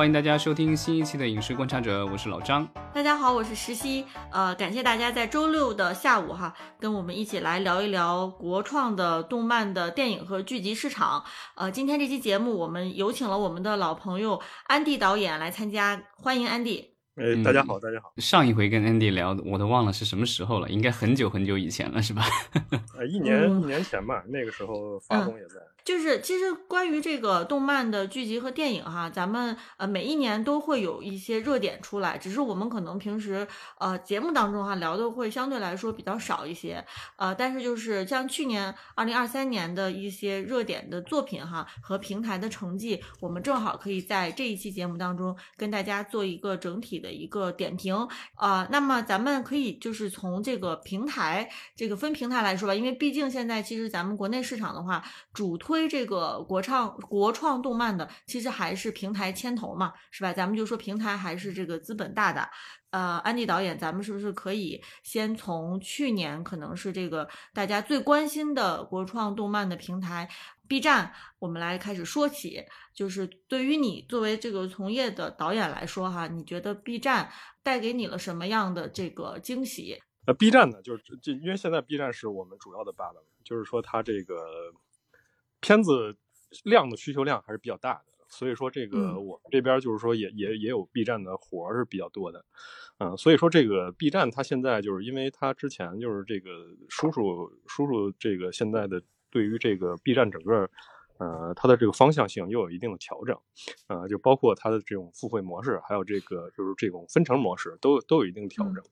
欢迎大家收听新一期的《影视观察者》，我是老张。大家好，我是石溪。呃，感谢大家在周六的下午哈，跟我们一起来聊一聊国创的动漫的电影和剧集市场。呃，今天这期节目我们有请了我们的老朋友安迪导演来参加，欢迎安迪。哎，大家好，大家好。上一回跟 Andy 聊，我都忘了是什么时候了，应该很久很久以前了，是吧？呃，一年一年前吧，那个时候发工也在。就是其实关于这个动漫的剧集和电影哈，咱们呃每一年都会有一些热点出来，只是我们可能平时呃节目当中哈聊的会相对来说比较少一些，呃，但是就是像去年二零二三年的一些热点的作品哈和平台的成绩，我们正好可以在这一期节目当中跟大家做一个整体的一个点评啊。那么咱们可以就是从这个平台这个分平台来说吧，因为毕竟现在其实咱们国内市场的话主推。这个国创国创动漫的，其实还是平台牵头嘛，是吧？咱们就说平台还是这个资本大的。呃，安迪导演，咱们是不是可以先从去年可能是这个大家最关心的国创动漫的平台 B 站，我们来开始说起？就是对于你作为这个从业的导演来说，哈，你觉得 B 站带给你了什么样的这个惊喜？呃，B 站呢，就是这因为现在 B 站是我们主要的爸爸，就是说它这个。片子量的需求量还是比较大的，所以说这个我们这边就是说也也也有 B 站的活儿是比较多的，嗯，所以说这个 B 站它现在就是因为它之前就是这个叔叔叔叔这个现在的对于这个 B 站整个呃它的这个方向性又有一定的调整，呃，就包括它的这种付费模式，还有这个就是这种分成模式都都有一定调整。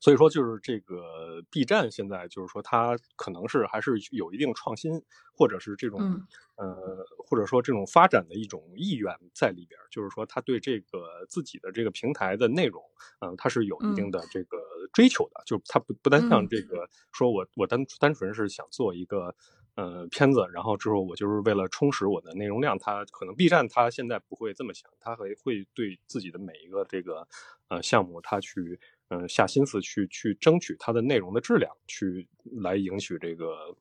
所以说，就是这个 B 站现在就是说，它可能是还是有一定创新，或者是这种呃，或者说这种发展的一种意愿在里边。就是说，它对这个自己的这个平台的内容，嗯，它是有一定的这个追求的。就它不不单像这个说我我单单纯是想做一个呃片子，然后之后我就是为了充实我的内容量。它可能 B 站它现在不会这么想，它会会对自己的每一个这个呃项目，它去。嗯，下心思去去争取它的内容的质量，去来赢取这个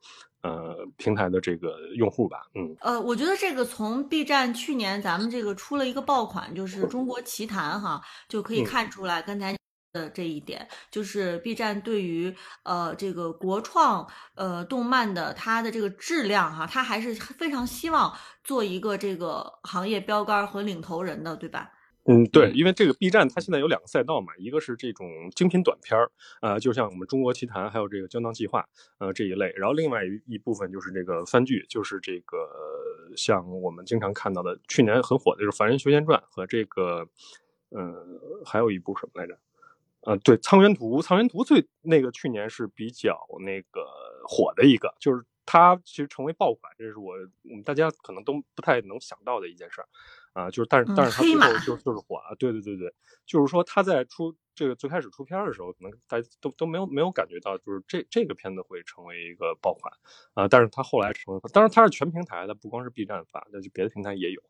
呃平台的这个用户吧。嗯，呃，我觉得这个从 B 站去年咱们这个出了一个爆款，就是《中国奇谭》哈，就可以看出来刚才的这一点，就是 B 站对于呃这个国创呃动漫的它的这个质量哈，它还是非常希望做一个这个行业标杆和领头人的，对吧？嗯，对，因为这个 B 站它现在有两个赛道嘛，一个是这种精品短片儿，呃，就像我们中国奇谭，还有这个胶囊计划，呃，这一类，然后另外一一部分就是这个番剧，就是这个像我们经常看到的，去年很火的就是《凡人修仙传》和这个，嗯，还有一部什么来着？嗯，对，《苍原图》，《苍原图》最那个去年是比较那个火的一个，就是它其实成为爆款，这是我我们大家可能都不太能想到的一件事儿。啊，就是，但是，但是他最后就就是火啊，对对对对，就是说他在出这个最开始出片的时候，可能大家都都没有没有感觉到，就是这这个片子会成为一个爆款。啊，但是他后来成为，当然他是全平台的，不光是 B 站发，那就别的平台也有，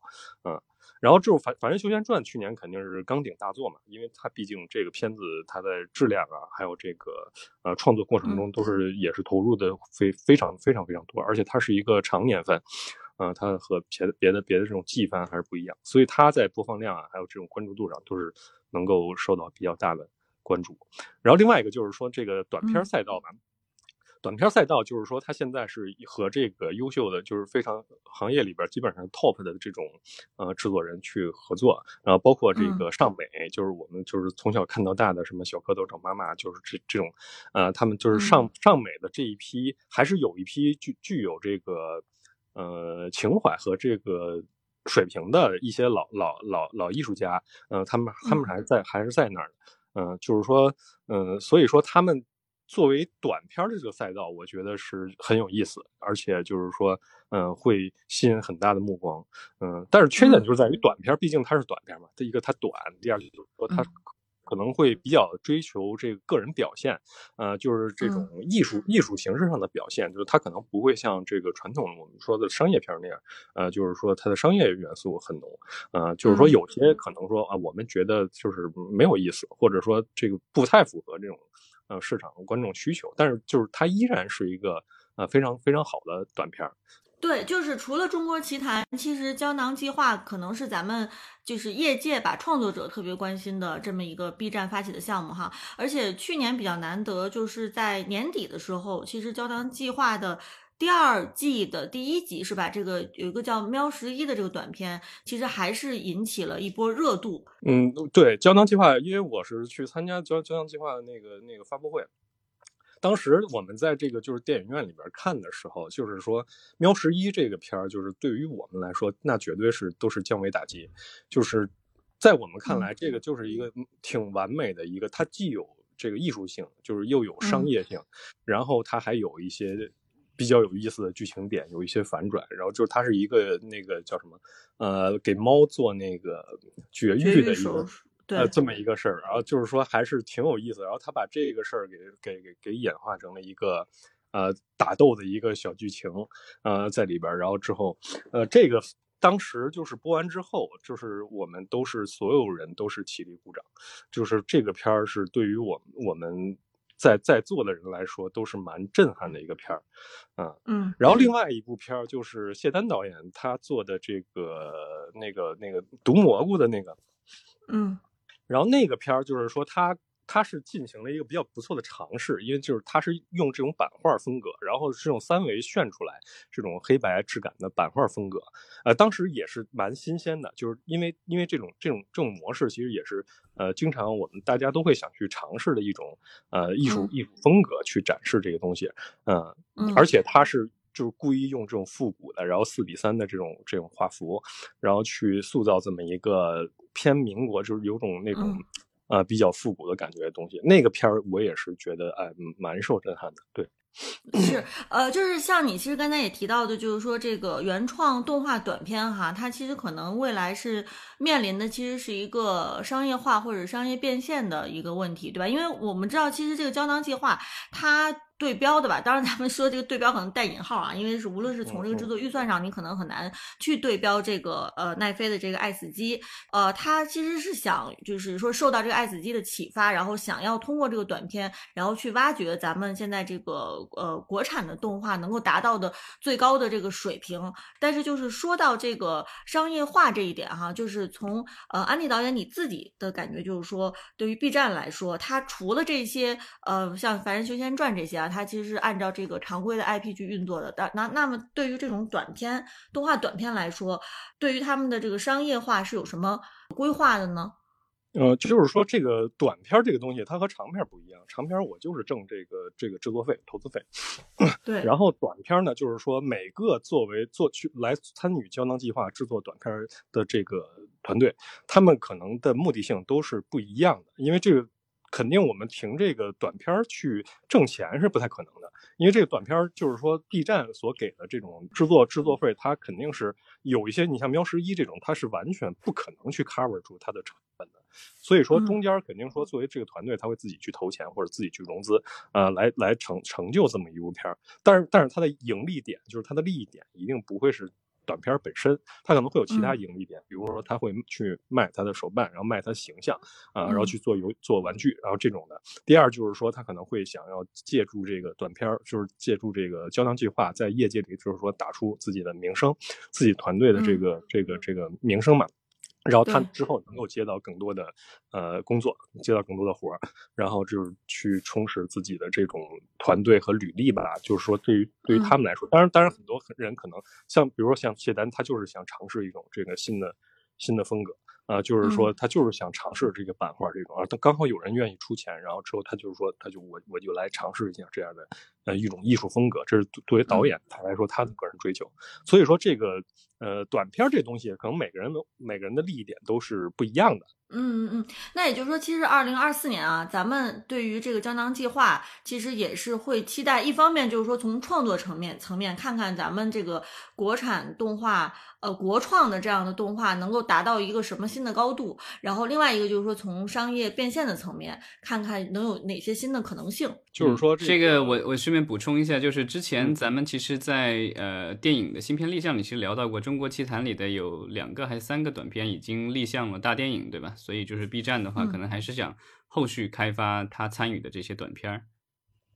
嗯，然后这种《反反正修仙传》去年肯定是钢鼎大作嘛，因为它毕竟这个片子它的质量啊，还有这个呃创作过程中都是也是投入的非非常非常非常多，而且它是一个长年份。啊，它和别的别的别的这种季番还是不一样，所以它在播放量啊，还有这种关注度上都是能够受到比较大的关注。然后另外一个就是说，这个短片赛道吧，短片赛道就是说，它现在是和这个优秀的，就是非常行业里边基本上 top 的这种呃制作人去合作，然后包括这个上美，就是我们就是从小看到大的什么小蝌蚪找妈妈，就是这这种，呃，他们就是上上美的这一批，还是有一批具具有这个。呃，情怀和这个水平的一些老老老老艺术家，呃，他们他们还在还是在那儿嗯，就是说，嗯，所以说他们作为短片的这个赛道，我觉得是很有意思，而且就是说，嗯，会吸引很大的目光，嗯，但是缺点就是在于短片，毕竟它是短片嘛，第一个它短，第二个就是说它。可能会比较追求这个个人表现，呃，就是这种艺术艺术形式上的表现，就是它可能不会像这个传统我们说的商业片那样，呃，就是说它的商业元素很浓，呃，就是说有些可能说啊，我们觉得就是没有意思，或者说这个不太符合这种呃市场观众需求，但是就是它依然是一个呃非常非常好的短片，对，就是除了中国奇谭，其实胶囊计划可能是咱们就是业界把创作者特别关心的这么一个 B 站发起的项目哈。而且去年比较难得，就是在年底的时候，其实胶囊计划的第二季的第一集是吧？这个有一个叫喵十一的这个短片，其实还是引起了一波热度。嗯，对，胶囊计划，因为我是去参加胶胶囊计划的那个那个发布会。当时我们在这个就是电影院里边看的时候，就是说《喵十一》这个片儿，就是对于我们来说，那绝对是都是降维打击。就是在我们看来，这个就是一个挺完美的一个，它既有这个艺术性，就是又有商业性，然后它还有一些比较有意思的剧情点，有一些反转，然后就是它是一个那个叫什么，呃，给猫做那个绝育的一个。呃，这么一个事儿，然后就是说还是挺有意思，然后他把这个事儿给给给给演化成了一个，呃，打斗的一个小剧情，呃，在里边，然后之后，呃，这个当时就是播完之后，就是我们都是所有人都是起立鼓掌，就是这个片儿是对于我我们在在座的人来说都是蛮震撼的一个片儿，啊，嗯，然后另。外一部片儿就是谢丹导演他做的这个那个那个毒蘑菇的那个，嗯。然后那个片儿就是说，他他是进行了一个比较不错的尝试，因为就是他是用这种版画风格，然后是用三维炫出来这种黑白质感的版画风格，呃，当时也是蛮新鲜的，就是因为因为这种这种这种模式其实也是呃经常我们大家都会想去尝试的一种呃艺术艺术风格去展示这个东西，嗯，而且它是就是故意用这种复古的，然后四比三的这种这种画幅，然后去塑造这么一个。偏民国就是有种那种，呃，比较复古的感觉的东西。那个片儿我也是觉得，哎，蛮受震撼的。对，是，呃，就是像你其实刚才也提到的，就是说这个原创动画短片哈，它其实可能未来是面临的，其实是一个商业化或者商业变现的一个问题，对吧？因为我们知道，其实这个胶囊计划它。对标的吧，当然咱们说这个对标可能带引号啊，因为是无论是从这个制作预算上，你可能很难去对标这个呃奈飞的这个爱死机，呃，他其实是想就是说受到这个爱死机的启发，然后想要通过这个短片，然后去挖掘咱们现在这个呃国产的动画能够达到的最高的这个水平。但是就是说到这个商业化这一点哈，就是从呃安迪导演你自己的感觉就是说，对于 B 站来说，它除了这些呃像《凡人修仙传》这些啊。它其实是按照这个常规的 IP 去运作的，但那那么对于这种短片动画短片来说，对于他们的这个商业化是有什么规划的呢？呃，就是说这个短片这个东西，它和长片不一样。长片我就是挣这个这个制作费、投资费，对。然后短片呢，就是说每个作为做去来参与胶囊计划制作短片的这个团队，他们可能的目的性都是不一样的，因为这个。肯定我们凭这个短片去挣钱是不太可能的，因为这个短片就是说 B 站所给的这种制作制作费，它肯定是有一些，你像喵十一这种，它是完全不可能去 cover 住它的成本的，所以说中间肯定说作为这个团队，他会自己去投钱或者自己去融资，呃，来来成成就这么一部片儿，但是但是它的盈利点就是它的利益点一定不会是。短片本身，它可能会有其他盈利点，比如说他会去卖他的手办，然后卖他形象啊，然后去做游做玩具，然后这种的。第二就是说，他可能会想要借助这个短片，就是借助这个胶囊计划，在业界里就是说打出自己的名声，自己团队的这个这个这个名声嘛。然后他之后能够接到更多的呃工作，接到更多的活儿，然后就是去充实自己的这种团队和履历吧。就是说，对于对于他们来说，当然当然很多人可能像比如说像谢丹，他就是想尝试一种这个新的新的风格。啊，就是说他就是想尝试这个版画这种，啊，他刚好有人愿意出钱，然后之后他就是说，他就我我就来尝试一下这样的呃一种艺术风格，这是作为导演他来说他的个人追求。所以说这个呃短片这东西，可能每个人每个人的利益点都是不一样的。嗯嗯嗯，那也就是说，其实二零二四年啊，咱们对于这个胶囊计划，其实也是会期待，一方面就是说从创作层面层面看看咱们这个国产动画。呃，国创的这样的动画能够达到一个什么新的高度？然后另外一个就是说，从商业变现的层面看看能有哪些新的可能性。就是说，这个我我顺便补充一下，就是之前咱们其实，在呃电影的新片立项里，其实聊到过《中国奇谭》里的有两个还是三个短片已经立项了大电影，对吧？所以就是 B 站的话，可能还是想后续开发他参与的这些短片儿。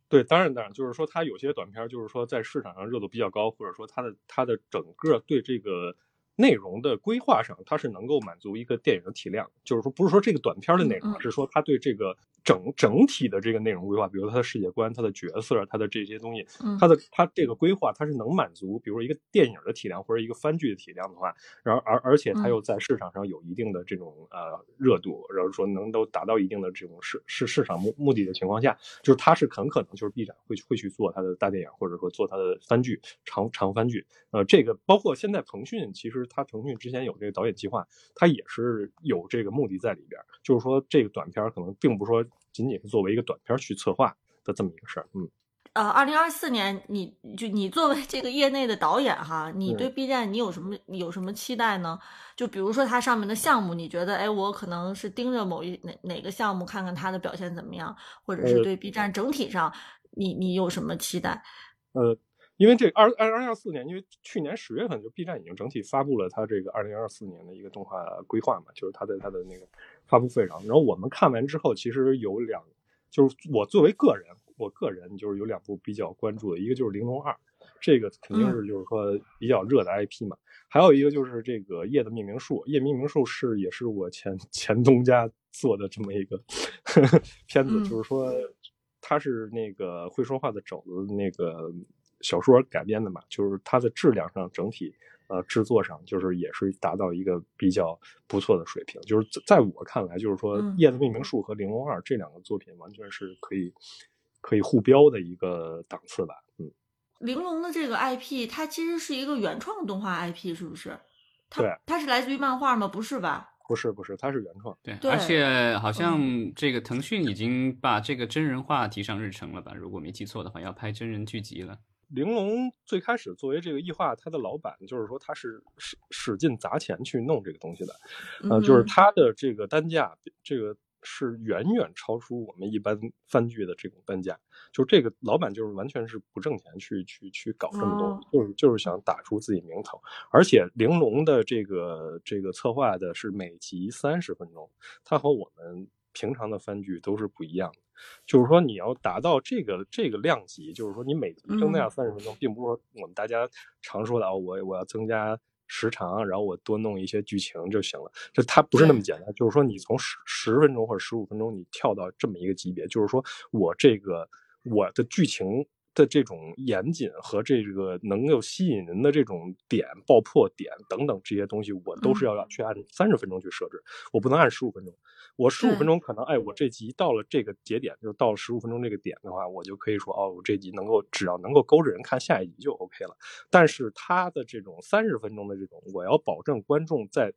对，当然当然，就是说它有些短片，就是说在市场上热度比较高，或者说它的它的整个对这个。内容的规划上，它是能够满足一个电影的体量，就是说不是说这个短片的内容，是说它对这个整整体的这个内容规划，比如它的世界观、它的角色、它的这些东西，它的它这个规划，它是能满足，比如说一个电影的体量或者一个番剧的体量的话，然后而而且它又在市场上有一定的这种呃热度，然后说能够达到一定的这种市市市场目目的的情况下，就是它是很可能就是 B 站会会去做它的大电影，或者说做它的番剧长长番剧，呃，这个包括现在腾讯其实。他腾讯之前有这个导演计划，他也是有这个目的在里边，就是说这个短片可能并不是说仅仅是作为一个短片去策划的这么一个事儿。嗯，呃，二零二四年，你就你作为这个业内的导演哈，你对 B 站你有什么有什么期待呢？就比如说它上面的项目，你觉得哎，我可能是盯着某一哪哪个项目看看它的表现怎么样，或者是对 B 站整体上，你你有什么期待？呃。因为这二二二二四年，因为去年十月份就 B 站已经整体发布了它这个二零二四年的一个动画规划嘛，就是它在它的那个发布会上。然后我们看完之后，其实有两，就是我作为个人，我个人就是有两部比较关注的，一个就是《玲珑二》，这个肯定是就是说比较热的 IP 嘛。还有一个就是这个《夜的命名术》，《夜命名术》是也是我前前东家做的这么一个 片子，就是说他是那个会说话的肘子那个。小说改编的嘛，就是它的质量上整体，呃，制作上就是也是达到一个比较不错的水平。就是在我看来，就是说《叶子命名术》和《玲珑二》这两个作品完全是可以可以互标的一个档次吧。嗯，玲珑的这个 IP，它其实是一个原创动画 IP，是不是？对，它是来自于漫画吗？不是吧？不是，不是，它是原创。对，而且好像这个腾讯已经把这个真人化提上日程了吧？如果没记错的话，要拍真人剧集了。玲珑最开始作为这个异化，他的老板就是说他是使使劲砸钱去弄这个东西的，呃，就是他的这个单价，这个是远远超出我们一般番剧的这种单价。就这个老板就是完全是不挣钱去去去搞这么多，就是就是想打出自己名头。而且玲珑的这个这个策划的是每集三十分钟，它和我们平常的番剧都是不一样的。就是说，你要达到这个这个量级，就是说，你每集增加三十分钟，并不是说我们大家常说的啊，我我要增加时长，然后我多弄一些剧情就行了。就它不是那么简单。就是说，你从十十分钟或者十五分钟，你跳到这么一个级别，就是说我这个我的剧情。的这种严谨和这个能够吸引人的这种点、爆破点等等这些东西，我都是要要去按三十分钟去设置，我不能按十五分钟。我十五分钟可能，哎，我这集到了这个节点，就是到了十五分钟这个点的话，我就可以说，哦，我这集能够只要能够勾着人看下一集就 OK 了。但是他的这种三十分钟的这种，我要保证观众在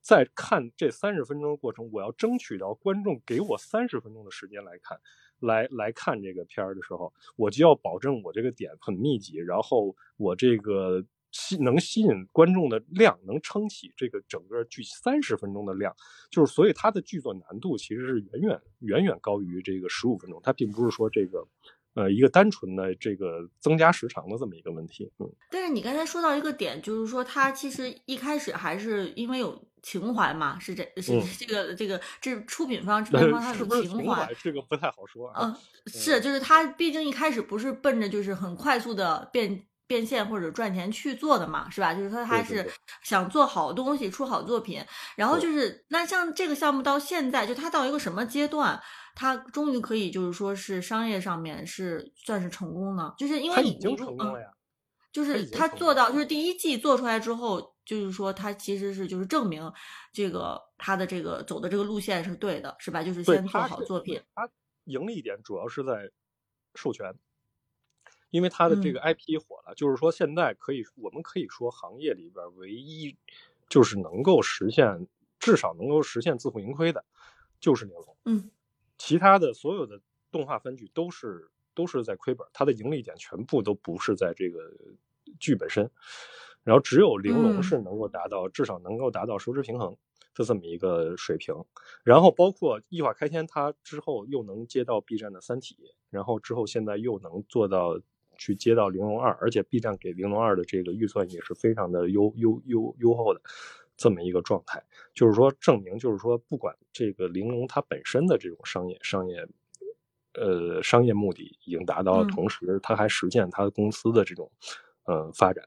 在看这三十分钟的过程，我要争取到观众给我三十分钟的时间来看。来来看这个片儿的时候，我就要保证我这个点很密集，然后我这个吸能吸引观众的量能撑起这个整个剧三十分钟的量，就是所以它的剧作难度其实是远远远远高于这个十五分钟，它并不是说这个呃一个单纯的这个增加时长的这么一个问题。嗯，但是你刚才说到一个点，就是说它其实一开始还是因为有。情怀嘛，是这是这个这个这出品方制片 方他的情怀，这个不太好说。嗯，是就是他毕竟一开始不是奔着就是很快速的变变现或者赚钱去做的嘛，是吧？就是说他是想做好东西出好作品，然后就是那像这个项目到现在就他到一个什么阶段，他终于可以就是说是商业上面是算是成功呢？就是因为已经成功了呀，就是他做到就是第一季做出来之后。就是说，他其实是就是证明，这个他的这个走的这个路线是对的，是吧？就是先做好作品。他盈利点主要是在授权，因为它的这个 IP 火了。就是说，现在可以，我们可以说行业里边唯一就是能够实现至少能够实现自负盈亏的，就是玲珑。嗯，其他的所有的动画番剧都是都是在亏本，它的盈利点全部都不是在这个剧本身。然后只有玲珑是能够达到至少能够达到收支平衡的这么一个水平，然后包括异化开天，它之后又能接到 B 站的三体，然后之后现在又能做到去接到玲珑二，而且 B 站给玲珑二的这个预算也是非常的优优优优厚的这么一个状态，就是说证明就是说不管这个玲珑它本身的这种商业商业呃商业目的已经达到了，同时他还实现他公司的这种呃发展，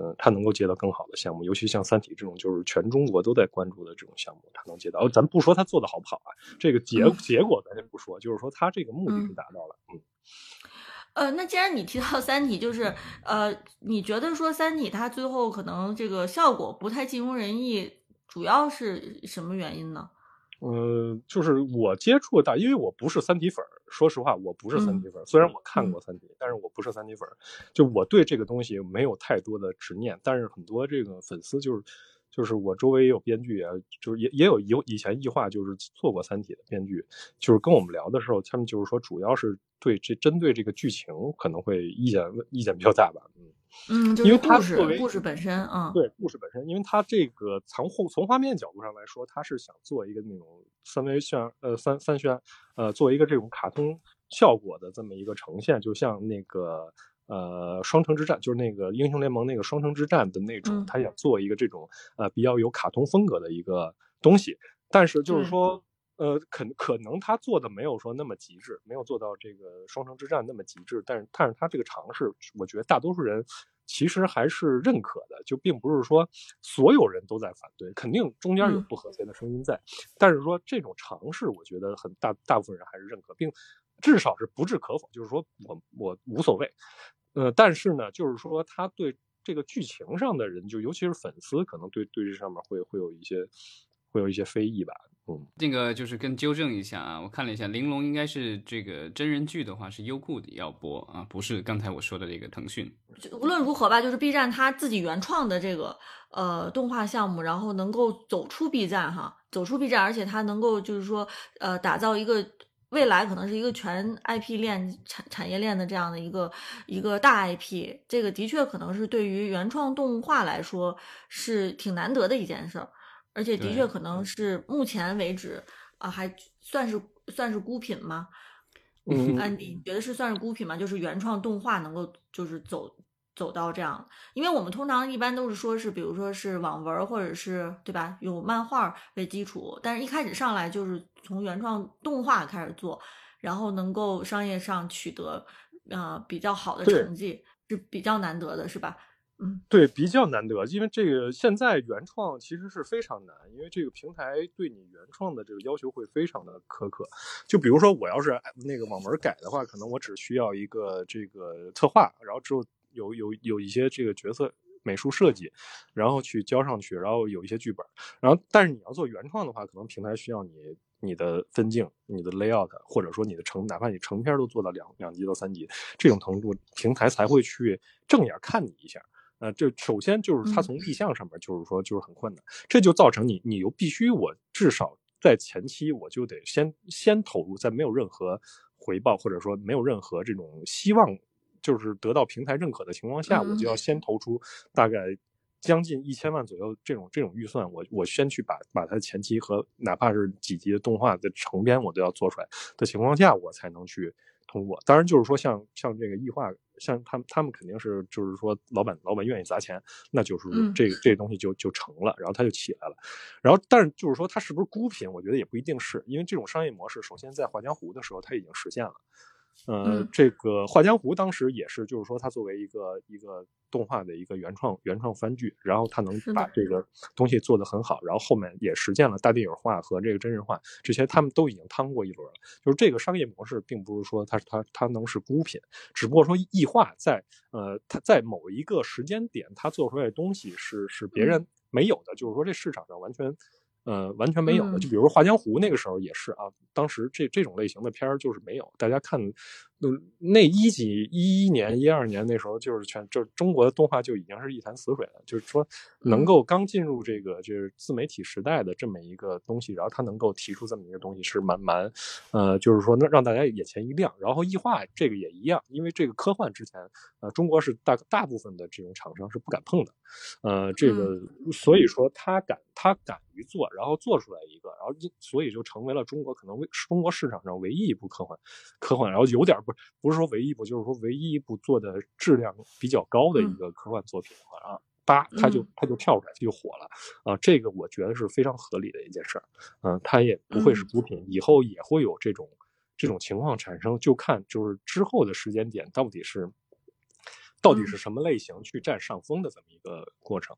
嗯，他能够接到更好的项目，尤其像《三体》这种就是全中国都在关注的这种项目，他能接到。哦咱不说他做的好不好啊，这个结结果咱先不说，就是说他这个目的是达到了，嗯。呃，那既然你提到 《三体》，就是呃，你觉得说《三体》它最后可能这个效果不太尽如人意，主要是什么原因呢？嗯，就是我接触到，因为我不是《三体》粉儿，说实话，我不是《三体》粉儿。虽然我看过《三体》，但是我不是《三体》粉儿，就我对这个东西没有太多的执念。但是很多这个粉丝就是。就是我周围也有编剧啊，就是也也有有以前异化就是做过《三体》的编剧，就是跟我们聊的时候，他们就是说主要是对这针对这个剧情可能会意见意见比较大吧，嗯嗯，因为故事故事本身啊，对故事本身，因为它这个从从画面角度上来说，它是想做一个那种三维像呃三三宣呃做一个这种卡通效果的这么一个呈现，就像那个。呃，双城之战就是那个英雄联盟那个双城之战的那种，他想做一个这种呃比较有卡通风格的一个东西，但是就是说，呃，可可能他做的没有说那么极致，没有做到这个双城之战那么极致，但是但是他这个尝试，我觉得大多数人其实还是认可的，就并不是说所有人都在反对，肯定中间有不和谐的声音在，但是说这种尝试，我觉得很大大部分人还是认可，并至少是不置可否，就是说我我无所谓。呃，但是呢，就是说他对这个剧情上的人，就尤其是粉丝，可能对对这上面会会有一些会有一些非议吧。嗯，这个就是跟纠正一下啊，我看了一下，玲珑应该是这个真人剧的话是优酷要播啊，不是刚才我说的这个腾讯。无论如何吧，就是 B 站它自己原创的这个呃动画项目，然后能够走出 B 站哈，走出 B 站，而且它能够就是说呃打造一个。未来可能是一个全 IP 链产产业链的这样的一个一个大 IP，这个的确可能是对于原创动画来说是挺难得的一件事儿，而且的确可能是目前为止啊还算是算是孤品吗？嗯，安迪，你觉得是算是孤品吗？就是原创动画能够就是走。走到这样，因为我们通常一般都是说是，比如说是网文或者是对吧，有漫画为基础，但是一开始上来就是从原创动画开始做，然后能够商业上取得呃比较好的成绩是比较难得的，是吧？嗯，对，比较难得，因为这个现在原创其实是非常难，因为这个平台对你原创的这个要求会非常的苛刻。就比如说我要是那个网文改的话，可能我只需要一个这个策划，然后之后。有有有一些这个角色美术设计，然后去交上去，然后有一些剧本，然后但是你要做原创的话，可能平台需要你你的分镜、你的 layout，或者说你的成，哪怕你成片都做到两两级到三级这种程度，平台才会去正眼看你一下。呃，这首先就是它从立项上面就是说就是很困难，这就造成你你又必须我至少在前期我就得先先投入，在没有任何回报或者说没有任何这种希望。就是得到平台认可的情况下，我就要先投出大概将近一千万左右这种这种预算，我我先去把把它前期和哪怕是几集的动画的成片我都要做出来的情况下，我才能去通过。当然，就是说像像这个异化，像他们他们肯定是就是说老板老板愿意砸钱，那就是这这东西就就成了，然后它就起来了。然后，但是就是说它是不是孤品，我觉得也不一定是因为这种商业模式，首先在画江湖的时候它已经实现了。呃，这个《画江湖》当时也是，就是说它作为一个一个动画的一个原创原创番剧，然后它能把这个东西做得很好，然后后面也实践了大电影化和这个真人化，这些他们都已经趟过一轮了。就是这个商业模式，并不是说它它它能是孤品，只不过说异化在呃它在某一个时间点，它做出来的东西是是别人没有的，就是说这市场上完全。呃，完全没有的，就比如说《画江湖》那个时候也是啊，当时这这种类型的片儿就是没有，大家看。那那一几一一年、一二年那时候，就是全就是中国的动画就已经是一潭死水了。就是说，能够刚进入这个就是自媒体时代的这么一个东西，然后他能够提出这么一个东西，是蛮蛮，呃，就是说让让大家眼前一亮。然后异化这个也一样，因为这个科幻之前，呃，中国是大大部分的这种厂商是不敢碰的，呃，这个所以说他敢他敢于做，然后做出来一个，然后所以就成为了中国可能为中国市场上唯一一部科幻科幻，然后有点。不不是说唯一一部，就是说唯一一部做的质量比较高的一个科幻作品啊，叭，他就他就跳出来就火了。啊，这个我觉得是非常合理的一件事儿，嗯，他也不会是孤品，以后也会有这种这种情况产生，就看就是之后的时间点到底是到底是什么类型去占上风的这么一个过程。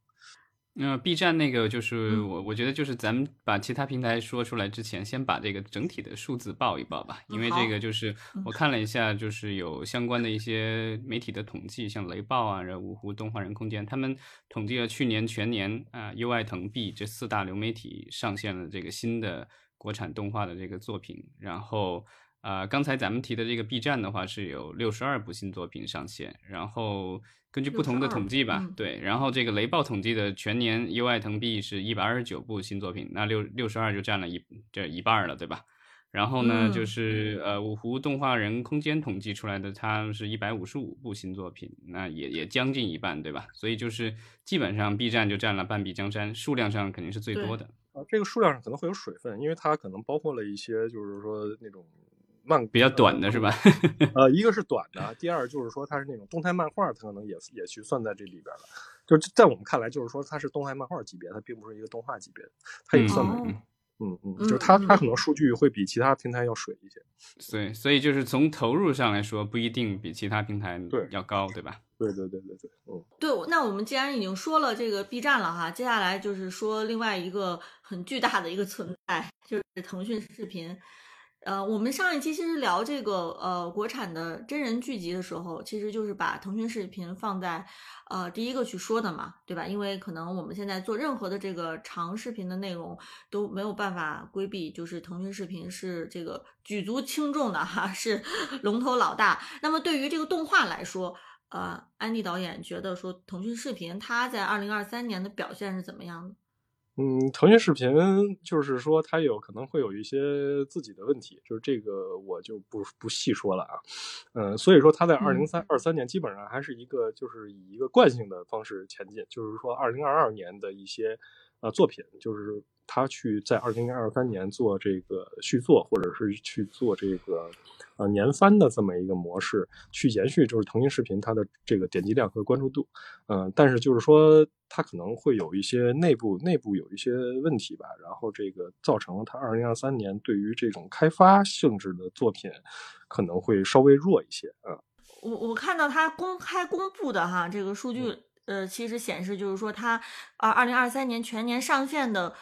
那 B 站那个就是我，我觉得就是咱们把其他平台说出来之前，先把这个整体的数字报一报吧，因为这个就是我看了一下，就是有相关的一些媒体的统计，像雷暴啊、然后五湖动画人空间，他们统计了去年全年啊优爱腾 B 这四大流媒体上线了这个新的国产动画的这个作品，然后。啊，刚才咱们提的这个 B 站的话是有六十二部新作品上线，然后根据不同的统计吧，对，然后这个雷暴统计的全年 U 爱腾 B 是一百二十九部新作品，那六六十二就占了一这一半了，对吧？然后呢，就是呃五湖动画人空间统计出来的，它是一百五十五部新作品，那也也将近一半，对吧？所以就是基本上 B 站就占了半壁江山，数量上肯定是最多的。啊，这个数量上可能会有水分，因为它可能包括了一些，就是说那种。漫比较短的是吧？呃，一个是短的，第二就是说它是那种动态漫画，它可能也也去算在这里边了。就在我们看来，就是说它是动态漫画级别，它并不是一个动画级别，它也算在。嗯嗯，就是它它可能数据会比其他平台要水一些。对，所以就是从投入上来说，不一定比其他平台对要高，对吧？对对对对对，嗯。对，那我们既然已经说了这个 B 站了哈，接下来就是说另外一个很巨大的一个存在，就是腾讯视频。呃，我们上一期其实聊这个呃国产的真人剧集的时候，其实就是把腾讯视频放在呃第一个去说的嘛，对吧？因为可能我们现在做任何的这个长视频的内容都没有办法规避，就是腾讯视频是这个举足轻重的哈，是龙头老大。那么对于这个动画来说，呃，安迪导演觉得说腾讯视频它在二零二三年的表现是怎么样的？嗯，腾讯视频就是说，它有可能会有一些自己的问题，就是这个我就不不细说了啊。嗯，所以说它在二零三二三年基本上还是一个就是以一个惯性的方式前进，就是说二零二二年的一些呃作品，就是他去在二零二三年做这个续作，或者是去做这个。呃，年番的这么一个模式去延续，就是腾讯视频它的这个点击量和关注度，嗯，但是就是说它可能会有一些内部内部有一些问题吧，然后这个造成了它二零二三年对于这种开发性质的作品可能会稍微弱一些啊。我我看到它公开公布的哈这个数据，呃，其实显示就是说它二二零二三年全年上线的。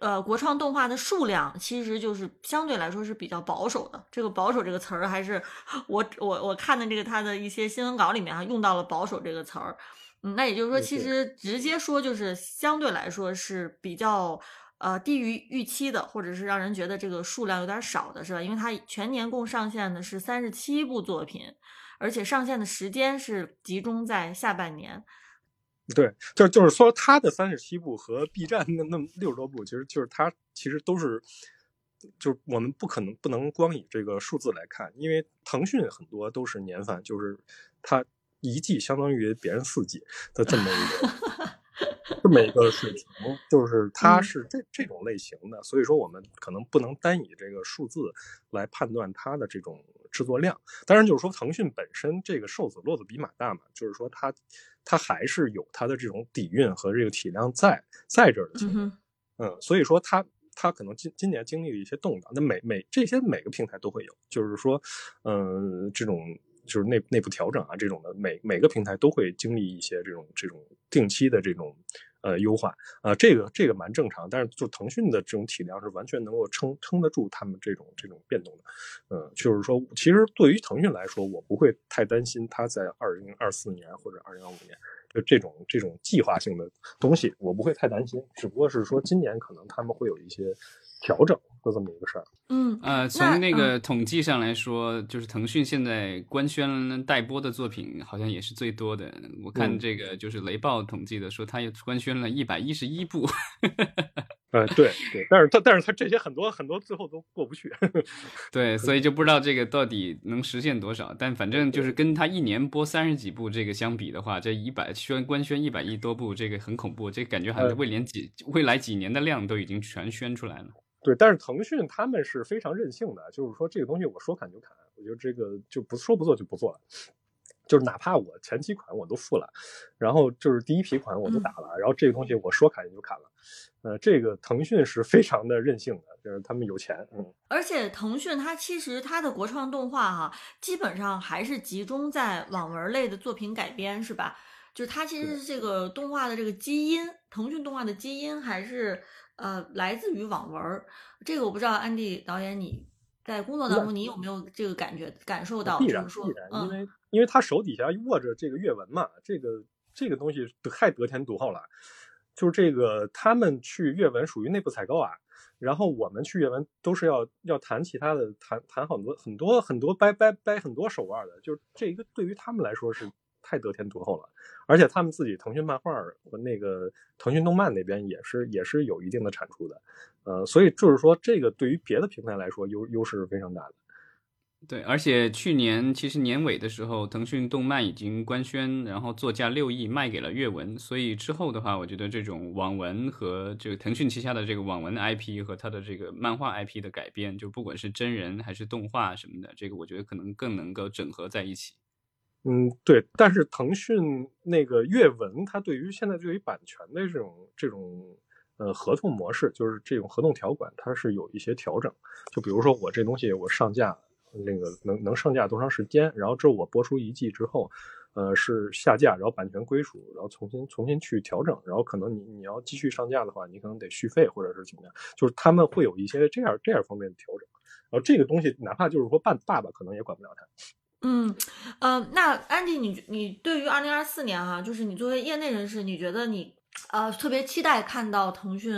呃，国创动画的数量其实就是相对来说是比较保守的。这个“保守”这个词儿，还是我我我看的这个它的一些新闻稿里面啊，用到了“保守”这个词儿。嗯，那也就是说，其实直接说就是相对来说是比较呃低于预期的，或者是让人觉得这个数量有点少的，是吧？因为它全年共上线的是三十七部作品，而且上线的时间是集中在下半年。对，就就是说，他的三十七部和 B 站那那六十多部，其实就是他其实都是，就是我们不可能不能光以这个数字来看，因为腾讯很多都是年番，就是它一季相当于别人四季的这么一个这么一个水平，就是 它是这这种类型的，所以说我们可能不能单以这个数字来判断它的这种制作量。当然，就是说腾讯本身这个瘦子骆子比马大嘛，就是说它。它还是有它的这种底蕴和这个体量在在这儿的，嗯，所以说它它可能今今年经历了一些动荡，那每每这些每个平台都会有，就是说，嗯，这种就是内内部调整啊这种的，每每个平台都会经历一些这种这种定期的这种。呃，优化啊，这个这个蛮正常，但是就腾讯的这种体量是完全能够撑撑得住他们这种这种变动的，嗯，就是说，其实对于腾讯来说，我不会太担心它在二零二四年或者二零二五年就这种这种计划性的东西，我不会太担心，只不过是说今年可能他们会有一些。调整的这么一个事儿，嗯，呃，从那个统计上来说，就是腾讯现在官宣待播的作品好像也是最多的。我看这个就是雷暴统计的，说他也官宣了一百一十一部。呃，对对，但是他但是他这些很多很多最后都过不去。对，所以就不知道这个到底能实现多少。但反正就是跟他一年播三十几部这个相比的话，这一百宣官宣一百亿多部，这个很恐怖。这感觉好像未连几未来几年的量都已经全宣出来了。对，但是腾讯他们是非常任性的，就是说这个东西我说砍就砍，我觉得这个就不说不做就不做了。就是哪怕我前期款我都付了，然后就是第一批款我都打了，然后这个东西我说砍就砍了。呃，这个腾讯是非常的任性的，就是他们有钱，嗯。而且腾讯它其实它的国创动画哈，基本上还是集中在网文类的作品改编，是吧？就是它其实是这个动画的这个基因，腾讯动画的基因还是呃来自于网文。这个我不知道，安迪导演你在工作当中你有没有这个感觉感受到？必然必然，因为因为他手底下握着这个阅文嘛，这个这个东西太得天独厚了。就是这个，他们去阅文属于内部采购啊，然后我们去阅文都是要要谈其他的，谈谈很多很多很多掰掰掰很多手腕的，就是这一个对于他们来说是太得天独厚了，而且他们自己腾讯漫画和那个腾讯动漫那边也是也是有一定的产出的，呃，所以就是说这个对于别的平台来说优优势是非常大的。对，而且去年其实年尾的时候，腾讯动漫已经官宣，然后作价六亿卖给了阅文，所以之后的话，我觉得这种网文和这个腾讯旗下的这个网文 IP 和它的这个漫画 IP 的改编，就不管是真人还是动画什么的，这个我觉得可能更能够整合在一起。嗯，对，但是腾讯那个阅文，它对于现在对于版权的这种这种呃合同模式，就是这种合同条款，它是有一些调整。就比如说我这东西我上架。那个能能上架多长时间？然后之后我播出一季之后，呃，是下架，然后版权归属，然后重新重新去调整，然后可能你你要继续上架的话，你可能得续费或者是怎么样，就是他们会有一些这样这样方面的调整。然后这个东西哪怕就是说爸爸爸可能也管不了他。嗯，呃，那安迪，你你对于二零二四年哈，就是你作为业内人士，你觉得你呃特别期待看到腾讯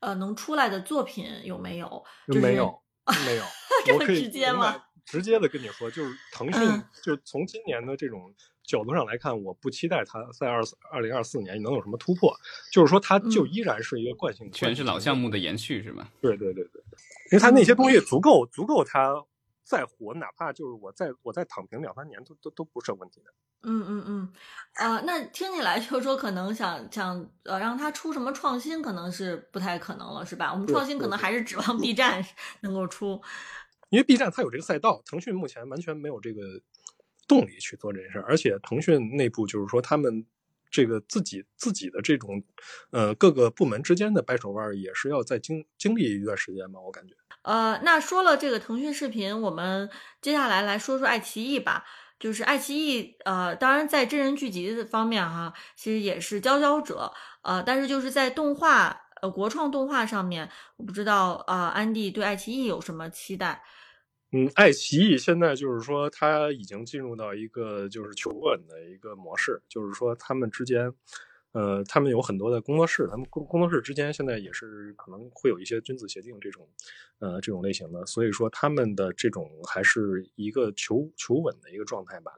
呃能出来的作品有没有？没有，没有，这么直接吗？直接的跟你说，就是腾讯，就从今年的这种角度上来看，我不期待它在二四二零二四年能有什么突破。就是说，它就依然是一个惯性，全是老项目的延续，是吗？对对对对，因为它那些东西足够足够它再火，哪怕就是我再我再躺平两三年，都都都不是问题的。嗯嗯嗯，呃，那听起来就是说，可能想想呃让他出什么创新，可能是不太可能了，是吧？我们创新可能还是指望 B 站 能够出。因为 B 站它有这个赛道，腾讯目前完全没有这个动力去做这件事儿，而且腾讯内部就是说他们这个自己自己的这种呃各个部门之间的掰手腕也是要再经经历一段时间吧，我感觉。呃，那说了这个腾讯视频，我们接下来来说说爱奇艺吧。就是爱奇艺，呃，当然在真人剧集的方面哈，其实也是佼佼者，呃，但是就是在动画。呃，国创动画上面，我不知道啊，安迪对爱奇艺有什么期待？嗯，爱奇艺现在就是说，它已经进入到一个就是求稳的一个模式，就是说他们之间。呃，他们有很多的工作室，他们工工作室之间现在也是可能会有一些君子协定这种，呃，这种类型的，所以说他们的这种还是一个求求稳的一个状态吧。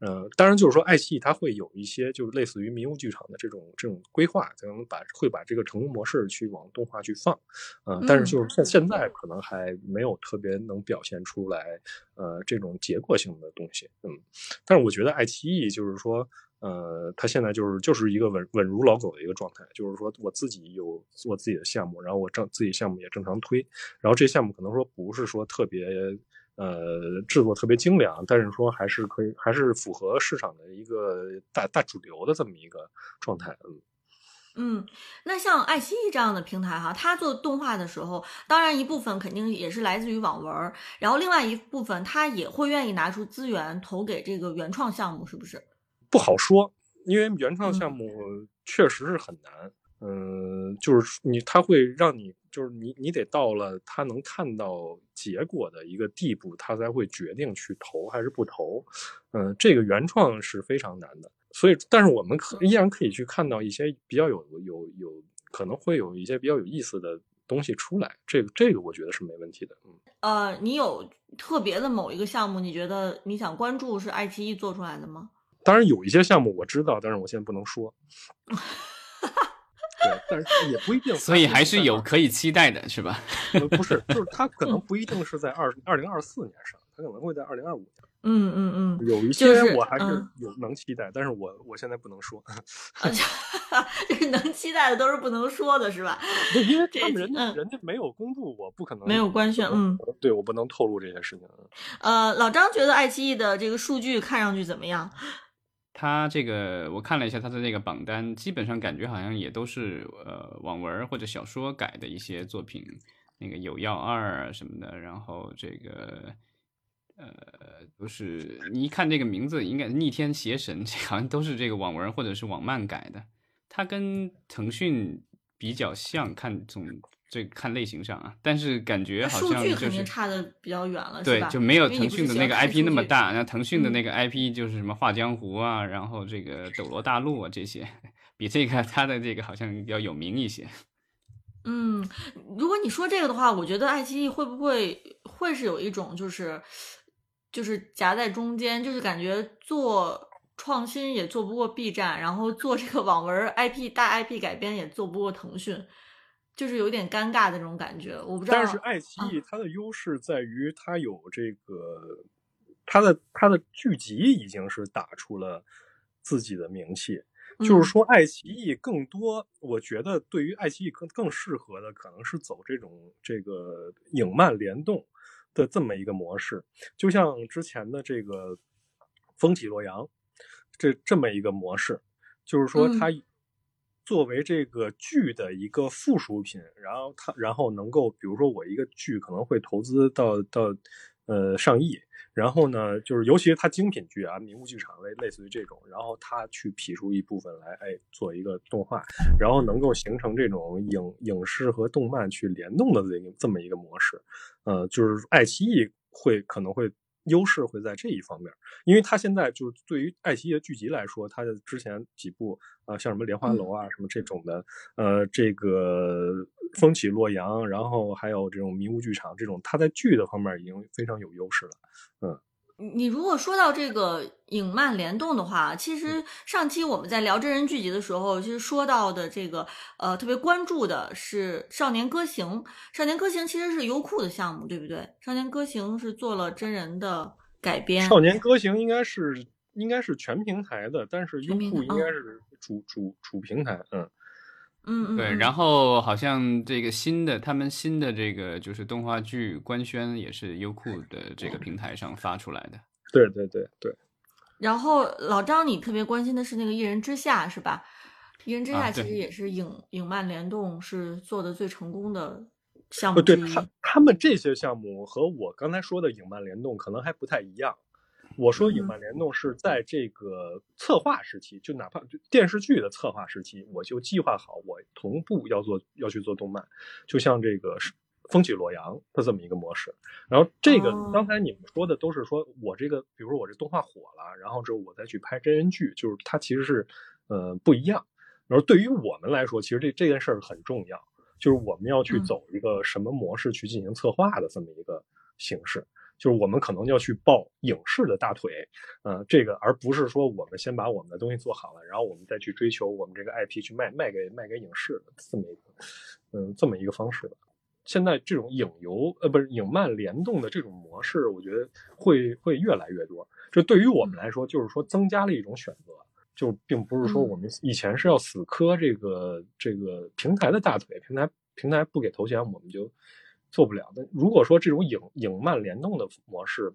呃，当然就是说爱奇艺它会有一些就是类似于迷雾剧场的这种这种规划，可能把会把这个成功模式去往动画去放，呃，但是就是现现在可能还没有特别能表现出来，呃，这种结果性的东西，嗯，但是我觉得爱奇艺就是说。呃，他现在就是就是一个稳稳如老狗的一个状态，就是说我自己有做自己的项目，然后我正自己项目也正常推，然后这项目可能说不是说特别呃制作特别精良，但是说还是可以，还是符合市场的一个大大主流的这么一个状态，嗯嗯，那像爱奇艺这样的平台哈，它做动画的时候，当然一部分肯定也是来自于网文，然后另外一部分它也会愿意拿出资源投给这个原创项目，是不是？不好说，因为原创项目确实是很难。嗯，就是你，他会让你，就是你，你得到了他能看到结果的一个地步，他才会决定去投还是不投。嗯，这个原创是非常难的。所以，但是我们可依然可以去看到一些比较有有有可能会有一些比较有意思的东西出来。这个这个，我觉得是没问题的。嗯，呃，你有特别的某一个项目，你觉得你想关注是爱奇艺做出来的吗？当然有一些项目我知道，但是我现在不能说。对，但是也不一定。所以还是有可以期待的，是吧？不是，就是它可能不一定是在二二零二四年上，它可能会在二零二五年。嗯嗯嗯，有一些我还是有能期待，但是我我现在不能说。就是能期待的都是不能说的，是吧？因为 他们人家人家没有公布，我不可能没有官宣。嗯，对我不能透露这些事情。呃，老张觉得爱奇艺的这个数据看上去怎么样？他这个我看了一下他的那个榜单，基本上感觉好像也都是呃网文或者小说改的一些作品，那个有药二啊什么的，然后这个呃都是你一看这个名字，应该逆天邪神，这好像都是这个网文或者是网漫改的。它跟腾讯比较像，看从这看类型上啊，但是感觉好像数据肯定差的比较远了，对，就没有腾讯的那个 IP 那么大。那腾讯的那个 IP 就是什么画江湖啊，然后这个斗罗大陆啊这些，比这个它的这个好像要有名一些。嗯，如果你说这个的话，我觉得爱奇艺会不会会是有一种就是就是夹在中间，就是感觉做创新也做不过 B 站，然后做这个网文 IP 大 IP 改编也做不过腾讯。就是有点尴尬的这种感觉，我不知道。但是爱奇艺它的优势在于它有这个，它的它的剧集已经是打出了自己的名气。就是说，爱奇艺更多，我觉得对于爱奇艺更更适合的可能是走这种这个影漫联动的这么一个模式，就像之前的这个《风起洛阳》这这么一个模式，就是说它。作为这个剧的一个附属品，然后它然后能够，比如说我一个剧可能会投资到到呃上亿，然后呢，就是尤其是它精品剧啊，名物剧场类类似于这种，然后它去劈出一部分来，哎，做一个动画，然后能够形成这种影影视和动漫去联动的这这么一个模式，呃，就是爱奇艺会可能会。优势会在这一方面，因为它现在就是对于爱奇艺的剧集来说，它的之前几部啊，像什么《莲花楼》啊，什么这种的，呃，这个《风起洛阳》，然后还有这种迷雾剧场这种，它在剧的方面已经非常有优势了，嗯。你如果说到这个影漫联动的话，其实上期我们在聊真人剧集的时候，其实说到的这个呃特别关注的是《少年歌行》。《少年歌行》其实是优酷的项目，对不对？《少年歌行》是做了真人的改编。《少年歌行》应该是应该是全平台的，但是优酷应该是主主主平台，嗯。嗯，对，然后好像这个新的，他们新的这个就是动画剧官宣也是优酷的这个平台上发出来的。对对对对。然后老张，你特别关心的是那个《一人之下》是吧？《一人之下》其实也是影影漫联动是做的最成功的项目之一。对他他们这些项目和我刚才说的影漫联动可能还不太一样。我说影漫联动是在这个策划时期，就哪怕电视剧的策划时期，我就计划好我同步要做要去做动漫，就像这个《风起洛阳》的这么一个模式。然后这个刚才你们说的都是说我这个，比如说我这动画火了，然后之后我再去拍真人剧，就是它其实是呃不一样。然后对于我们来说，其实这这件事儿很重要，就是我们要去走一个什么模式去进行策划的这么一个形式。就是我们可能要去抱影视的大腿，呃，这个而不是说我们先把我们的东西做好了，然后我们再去追求我们这个 IP 去卖卖给卖给影视的这么一个，嗯，这么一个方式吧。现在这种影游呃不是影漫联动的这种模式，我觉得会会越来越多。这对于我们来说，就是说增加了一种选择，就并不是说我们以前是要死磕这个这个平台的大腿，平台平台不给投钱，我们就。做不了的。如果说这种影影漫联动的模式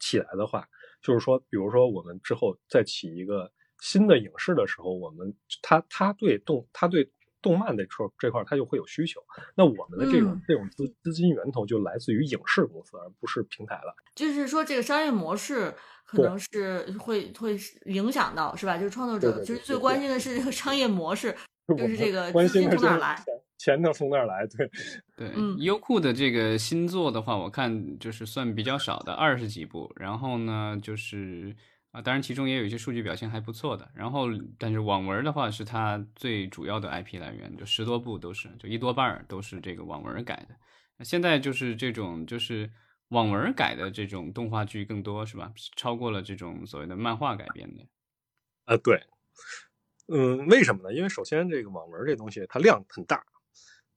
起来的话，就是说，比如说我们之后再起一个新的影视的时候，我们他他对动他对动漫的这这块他就会有需求。那我们的这种这种资资金源头就来自于影视公司，而不是平台了。就是说，这个商业模式可能是会会影响到，是吧？就是创作者就是最关心的是这个商业模式，就是这个资金从哪来。钱能从那儿来？对对，优酷的这个新作的话，我看就是算比较少的，二十几部。然后呢，就是啊，当然其中也有一些数据表现还不错的。然后，但是网文的话是它最主要的 IP 来源，就十多部都是，就一多半儿都是这个网文改的。现在就是这种就是网文改的这种动画剧更多是吧？超过了这种所谓的漫画改编的。啊，对，嗯，为什么呢？因为首先这个网文这东西它量很大。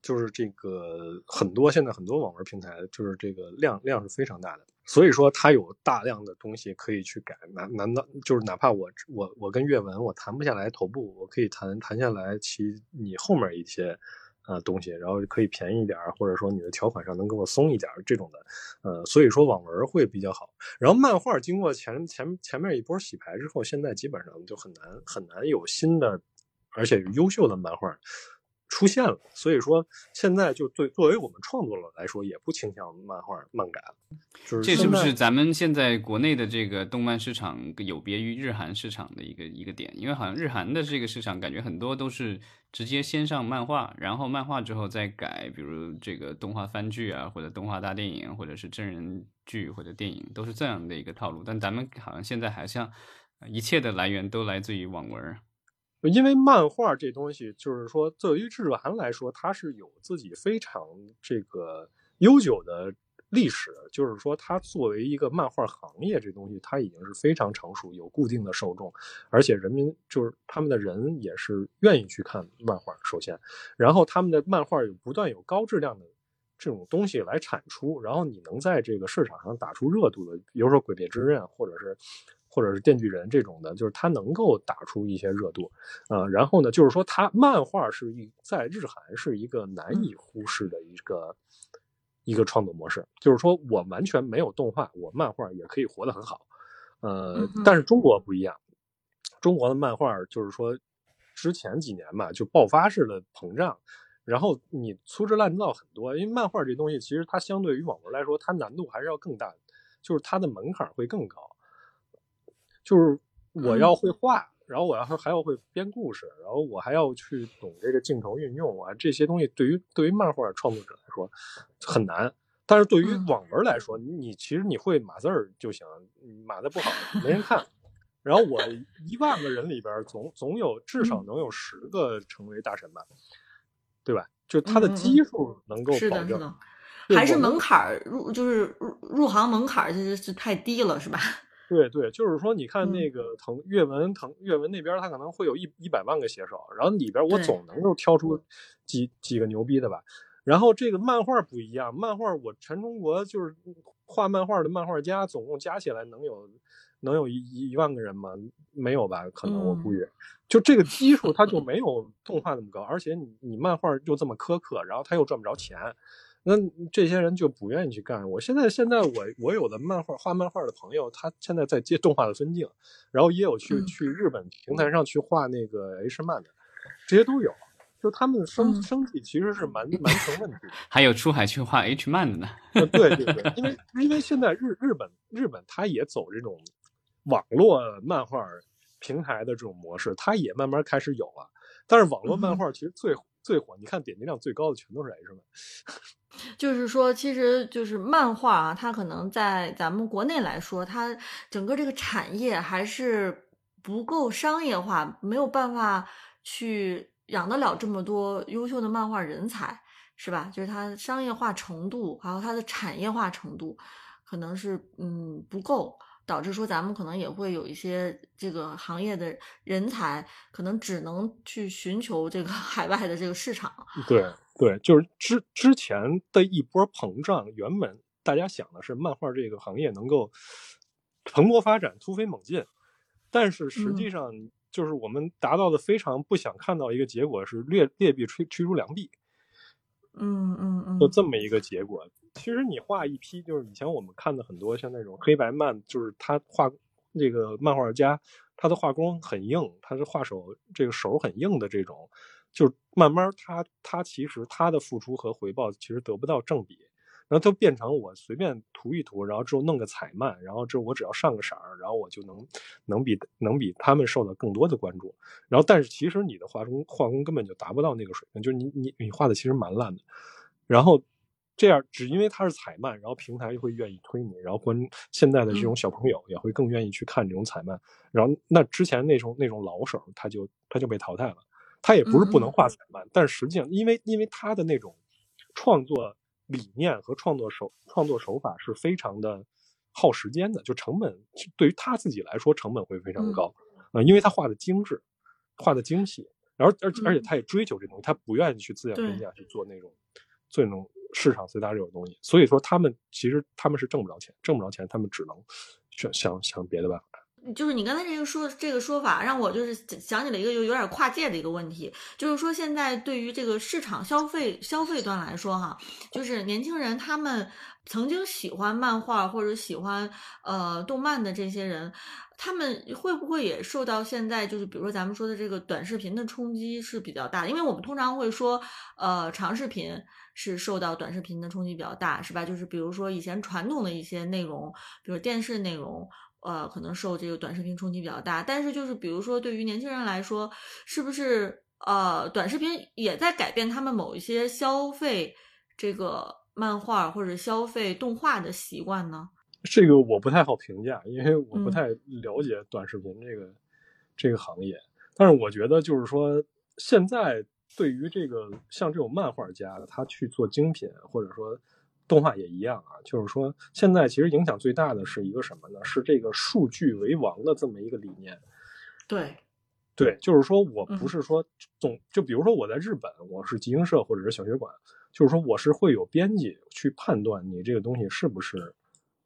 就是这个很多现在很多网文平台，就是这个量量是非常大的，所以说它有大量的东西可以去改。难难道就是哪怕我我我跟阅文我谈不下来头部，我可以谈谈下来其你后面一些啊东西，然后可以便宜一点，或者说你的条款上能给我松一点这种的，呃，所以说网文会比较好。然后漫画经过前前前面一波洗牌之后，现在基本上就很难很难有新的，而且优秀的漫画。出现了，所以说现在就对作为我们创作者来说，也不倾向漫画漫改了。就是这是不是咱们现在国内的这个动漫市场有别于日韩市场的一个一个点？因为好像日韩的这个市场感觉很多都是直接先上漫画，然后漫画之后再改，比如这个动画番剧啊，或者动画大电影，或者是真人剧或者电影，都是这样的一个套路。但咱们好像现在还像一切的来源都来自于网文。因为漫画这东西，就是说，作为日韩来说，它是有自己非常这个悠久的历史。就是说，它作为一个漫画行业，这东西它已经是非常成熟，有固定的受众，而且人民就是他们的人也是愿意去看漫画。首先，然后他们的漫画有不断有高质量的这种东西来产出，然后你能在这个市场上打出热度的，比如说《鬼灭之刃》，或者是。或者是电锯人这种的，就是它能够打出一些热度，呃，然后呢，就是说它漫画是一在日韩是一个难以忽视的一个一个创作模式，就是说我完全没有动画，我漫画也可以活得很好，呃，但是中国不一样，中国的漫画就是说之前几年嘛就爆发式的膨胀，然后你粗制滥造很多，因为漫画这东西其实它相对于网文来说，它难度还是要更大，就是它的门槛会更高。就是我要会画，然后我要还要会编故事，然后我还要去懂这个镜头运用啊，这些东西对于对于漫画创作者来说很难，但是对于网文来说，你其实你会码字儿就行，码的不好没人看。然后我一万个人里边总总有至少能有十个成为大神吧，对吧？就他的基数能够保证，还是门槛入就是入入行门槛就是是太低了，是吧？对对，就是说，你看那个腾阅文腾阅文那边，他可能会有一一百万个写手，然后里边我总能够挑出几几个牛逼的吧。然后这个漫画不一样，漫画我全中国就是画漫画的漫画家，总共加起来能有能有一一万个人吗？没有吧？可能我估计，就这个基数，它就没有动画那么高，而且你你漫画又这么苛刻，然后他又赚不着钱。那这些人就不愿意去干。我现在现在我我有的漫画画漫画的朋友，他现在在接动画的分镜，然后也有去去日本平台上去画那个 H 漫的，这些都有。就他们生生计其实是蛮蛮成问题。还有出海去画 H 漫的呢。对 对对，因为因为现在日日本日本他也走这种网络漫画平台的这种模式，他也慢慢开始有了。但是网络漫画其实最最火，你看点击量最高的全都是 H 漫。就是说，其实就是漫画啊，它可能在咱们国内来说，它整个这个产业还是不够商业化，没有办法去养得了这么多优秀的漫画人才，是吧？就是它商业化程度，还有它的产业化程度，可能是嗯不够，导致说咱们可能也会有一些这个行业的人才，可能只能去寻求这个 海外的这个市场。对。对，就是之之前的一波膨胀，原本大家想的是漫画这个行业能够蓬勃发展、突飞猛进，但是实际上就是我们达到的非常不想看到一个结果是劣劣币驱驱逐良币，嗯嗯嗯，就这么一个结果。其实你画一批，就是以前我们看的很多像那种黑白漫，就是他画这个漫画家，他的画工很硬，他的画手这个手很硬的这种。就慢慢，他他其实他的付出和回报其实得不到正比，然后就变成我随便涂一涂，然后之后弄个彩漫，然后之后我只要上个色儿，然后我就能能比能比他们受到更多的关注。然后，但是其实你的画工画工根本就达不到那个水平，就是你你你画的其实蛮烂的。然后这样只因为它是彩漫，然后平台就会愿意推你，然后关现在的这种小朋友也会更愿意去看这种彩漫。然后那之前那种那种老手他就他就被淘汰了。他也不是不能画彩漫，但实际上，因为因为他的那种创作理念和创作手创作手法是非常的耗时间的，就成本对于他自己来说成本会非常高。啊，因为他画的精致，画的精细，然后而而且他也追求这东西，他不愿意去自降身价去做那种做那种市场最大这种东西，所以说他们其实他们是挣不着钱，挣不着钱，他们只能想想想别的办法。就是你刚才这个说这个说法，让我就是想起了一个有有点跨界的一个问题，就是说现在对于这个市场消费消费端来说，哈，就是年轻人他们曾经喜欢漫画或者喜欢呃动漫的这些人。他们会不会也受到现在就是比如说咱们说的这个短视频的冲击是比较大的？因为我们通常会说，呃，长视频是受到短视频的冲击比较大，是吧？就是比如说以前传统的一些内容，比如电视内容，呃，可能受这个短视频冲击比较大。但是就是比如说对于年轻人来说，是不是呃，短视频也在改变他们某一些消费这个漫画或者消费动画的习惯呢？这个我不太好评价，因为我不太了解短视频这个这个行业。但是我觉得，就是说，现在对于这个像这种漫画家，他去做精品，或者说动画也一样啊。就是说，现在其实影响最大的是一个什么呢？是这个数据为王的这么一个理念。对，对，就是说我不是说总就比如说我在日本，我是集英社或者是小学馆，就是说我是会有编辑去判断你这个东西是不是。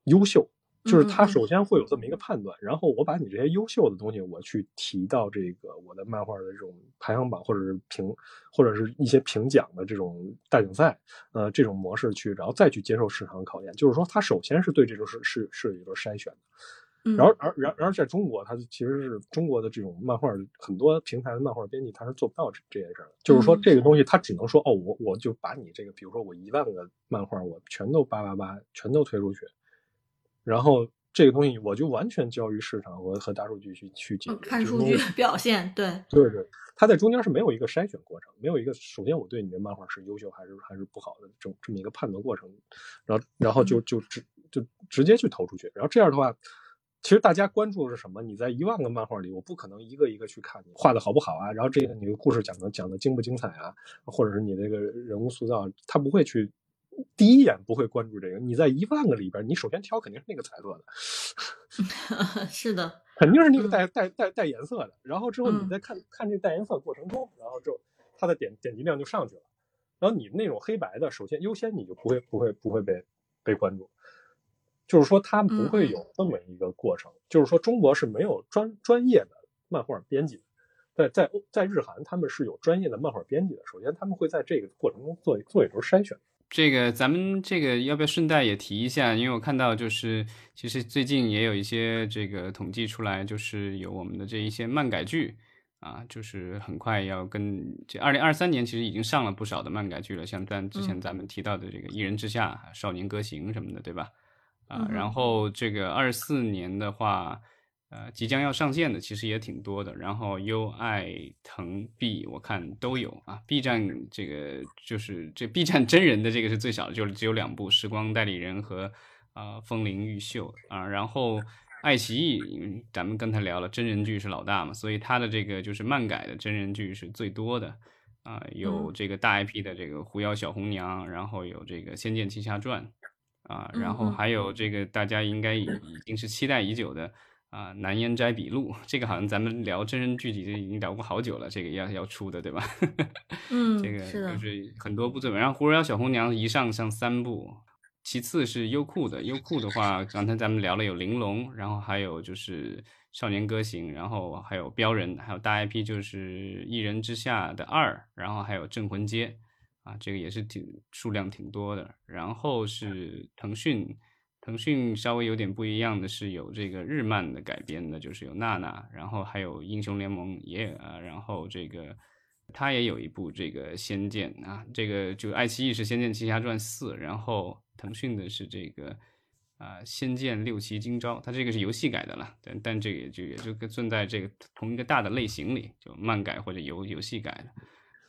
优秀，就是他首先会有这么一个判断，然后我把你这些优秀的东西，我去提到这个我的漫画的这种排行榜，或者是评，或者是一些评奖的这种大奖赛，呃，这种模式去，然后再去接受市场考验。就是说，他首先是对这种是是是有一个筛选的。然后而然然而在中国，它其实是中国的这种漫画很多平台的漫画编辑，他是做不到这这件事的。就是说，这个东西他只能说，哦，我我就把你这个，比如说我一万个漫画，我全都八八八，全都推出去。然后这个东西我就完全交于市场和和大数据去去解决，看数据表现，对 对对，它在中间是没有一个筛选过程，没有一个首先我对你的漫画是优秀还是还是不好的这这么一个判断过程，然后然后就就直就直接去投出去，然后这样的话，其实大家关注的是什么？你在一万个漫画里，我不可能一个一个去看你画的好不好啊，然后这个你的故事讲的讲的精不精彩啊，或者是你这个人物塑造，他不会去。第一眼不会关注这个，你在一万个里边，你首先挑肯定是那个彩色的，是的，肯定是那个带带带带颜色的。然后之后你再看看这带颜色过程中，然后就它的点点击量就上去了。然后你那种黑白的，首先优先你就不会不会不会被被关注，就是说它不会有这么一个过程。就是说中国是没有专专业的漫画编辑的，在在在日韩他们是有专业的漫画编辑的。首先他们会在这个过程中做做一轮筛选。这个咱们这个要不要顺带也提一下？因为我看到就是其实最近也有一些这个统计出来，就是有我们的这一些漫改剧啊，就是很快要跟这二零二三年其实已经上了不少的漫改剧了，像咱之前咱们提到的这个《一人之下》《少年歌行》什么的，对吧？啊，然后这个二四年的话。呃，即将要上线的其实也挺多的，然后优爱腾 B 我看都有啊。B 站这个就是这 B 站真人的这个是最少的，就是只有两部《时光代理人》和啊《风铃玉秀》啊。然后 爱奇艺，因为咱们刚才聊了真人剧是老大嘛，所以它的这个就是漫改的真人剧是最多的啊。有这个大 IP 的这个《狐妖小红娘》，然后有这个《仙剑奇侠传》啊，然后还有这个大家应该已已经是期待已久的。啊，南烟斋笔录，这个好像咱们聊真人剧集就已经聊过好久了，这个要要出的，对吧？嗯，这个就是很多部作品。然后《狐妖小红娘》一上上三部，其次是优酷的。优酷的话，刚才咱们聊了有《玲珑》，然后还有就是《少年歌行》，然后还有《镖人》，还有大 IP 就是《一人之下》的二，然后还有《镇魂街》，啊，这个也是挺数量挺多的。然后是腾讯。腾讯稍微有点不一样的是，有这个日漫的改编的，就是有娜娜，然后还有英雄联盟也啊，然后这个它也有一部这个仙剑啊，这个就爱奇艺是《仙剑奇侠传四》，然后腾讯的是这个啊《仙剑六奇今朝》，它这个是游戏改的了，但但这个也就也就跟存在这个同一个大的类型里，就漫改或者游游戏改的。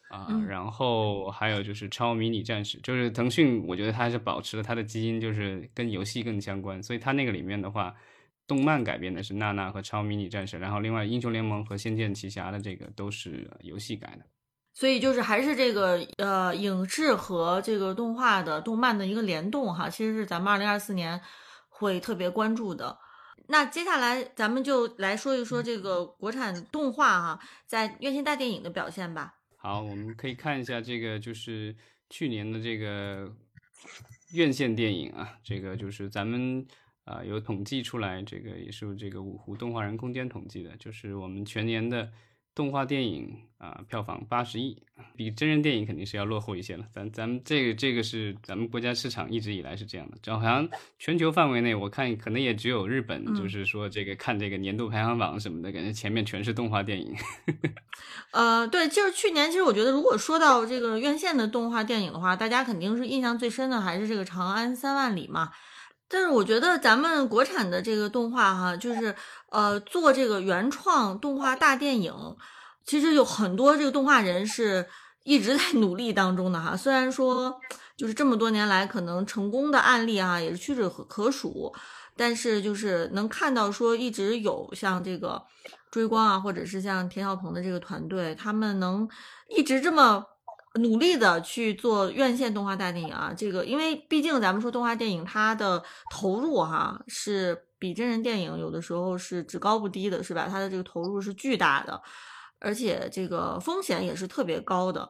啊，然后还有就是超迷你战士，就是腾讯，我觉得它还是保持了它的基因，就是跟游戏更相关，所以它那个里面的话，动漫改编的是娜娜和超迷你战士，然后另外英雄联盟和仙剑奇侠的这个都是游戏改的，所以就是还是这个呃影视和这个动画的动漫的一个联动哈，其实是咱们二零二四年会特别关注的。那接下来咱们就来说一说这个国产动画哈，在院线大电影的表现吧。好，我们可以看一下这个，就是去年的这个院线电影啊，这个就是咱们啊有统计出来，这个也是这个五湖动画人空间统计的，就是我们全年的。动画电影啊，票房八十亿，比真人电影肯定是要落后一些了。咱咱们这个这个是咱们国家市场一直以来是这样的，就好像全球范围内，我看可能也只有日本，就是说这个看这个年度排行榜什么的，感觉前面全是动画电影。呃，对，就是去年，其实我觉得，如果说到这个院线的动画电影的话，大家肯定是印象最深的还是这个《长安三万里》嘛。但是我觉得咱们国产的这个动画哈，就是呃做这个原创动画大电影，其实有很多这个动画人是一直在 努力当中的哈。虽然说就是这么多年来可能成功的案例啊也是屈指可数，但是就是能看到说一直有像这个追光啊，或者是像田晓鹏的这个团队，他们能一直这么。努力的去做院线动画大电影啊，这个因为毕竟咱们说动画电影，它的投入哈是比真人电影有的时候是只高不低的，是吧？它的这个投入是巨大的，而且这个风险也是特别高的。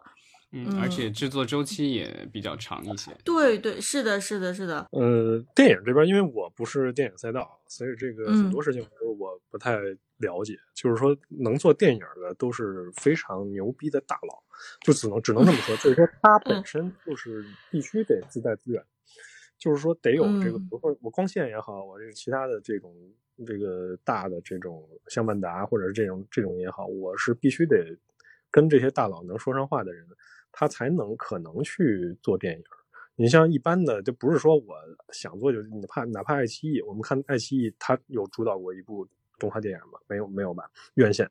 嗯，而且制作周期也比较长一些。对对，是的，是的，是的。呃，电影这边因为我不是电影赛道，所以这个很多事情我不太了解。就是说，能做电影的都是非常牛逼的大佬，就只能只能这么说。就是说，他本身就是必须得自带资源，就是说得有这个，比如说我光线也好，我这个其他的这种这个大的这种像万达或者是这种这种也好，我是必须得跟这些大佬能说上话的人。他才能可能去做电影。你像一般的，就不是说我想做就，哪怕哪怕爱奇艺，我们看爱奇艺，它有主导过一部动画电影吗？没有，没有吧？院线，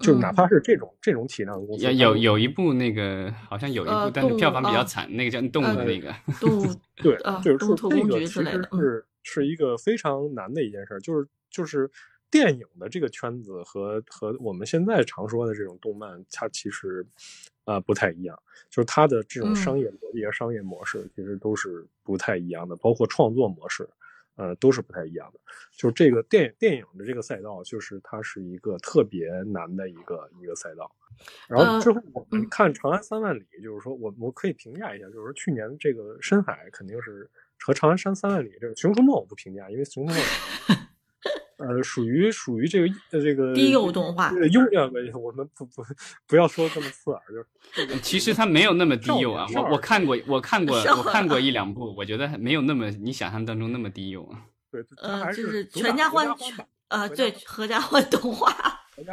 就哪怕是这种这种体量的公司，有有有一部那个好像有一部，但是票房比较惨，那个叫动物的那个动物 对，就是说这个其实是是一个非常难的一件事，就是就是电影的这个圈子和和我们现在常说的这种动漫，它其实。啊，不太一样，就是它的这种商业逻辑和商业模式其实都是不太一样的，包括创作模式，呃，都是不太一样的。就是这个电电影的这个赛道，就是它是一个特别难的一个一个赛道。然后之后我们看《长安三万里》，就是说我我可以评价一下，就是说去年这个深海肯定是和《长安山三万里》这个《熊出没》我不评价，因为《熊出没》。呃，属于属于这个呃这个低幼动画，优良的，我们不不不要说这么刺耳，就是 其实它没有那么低幼啊。我我看过，我看过，我看过 一两部，我觉得没有那么你想象当中那么低幼啊。对，呃，就是全家欢，呃，对，合家欢动画，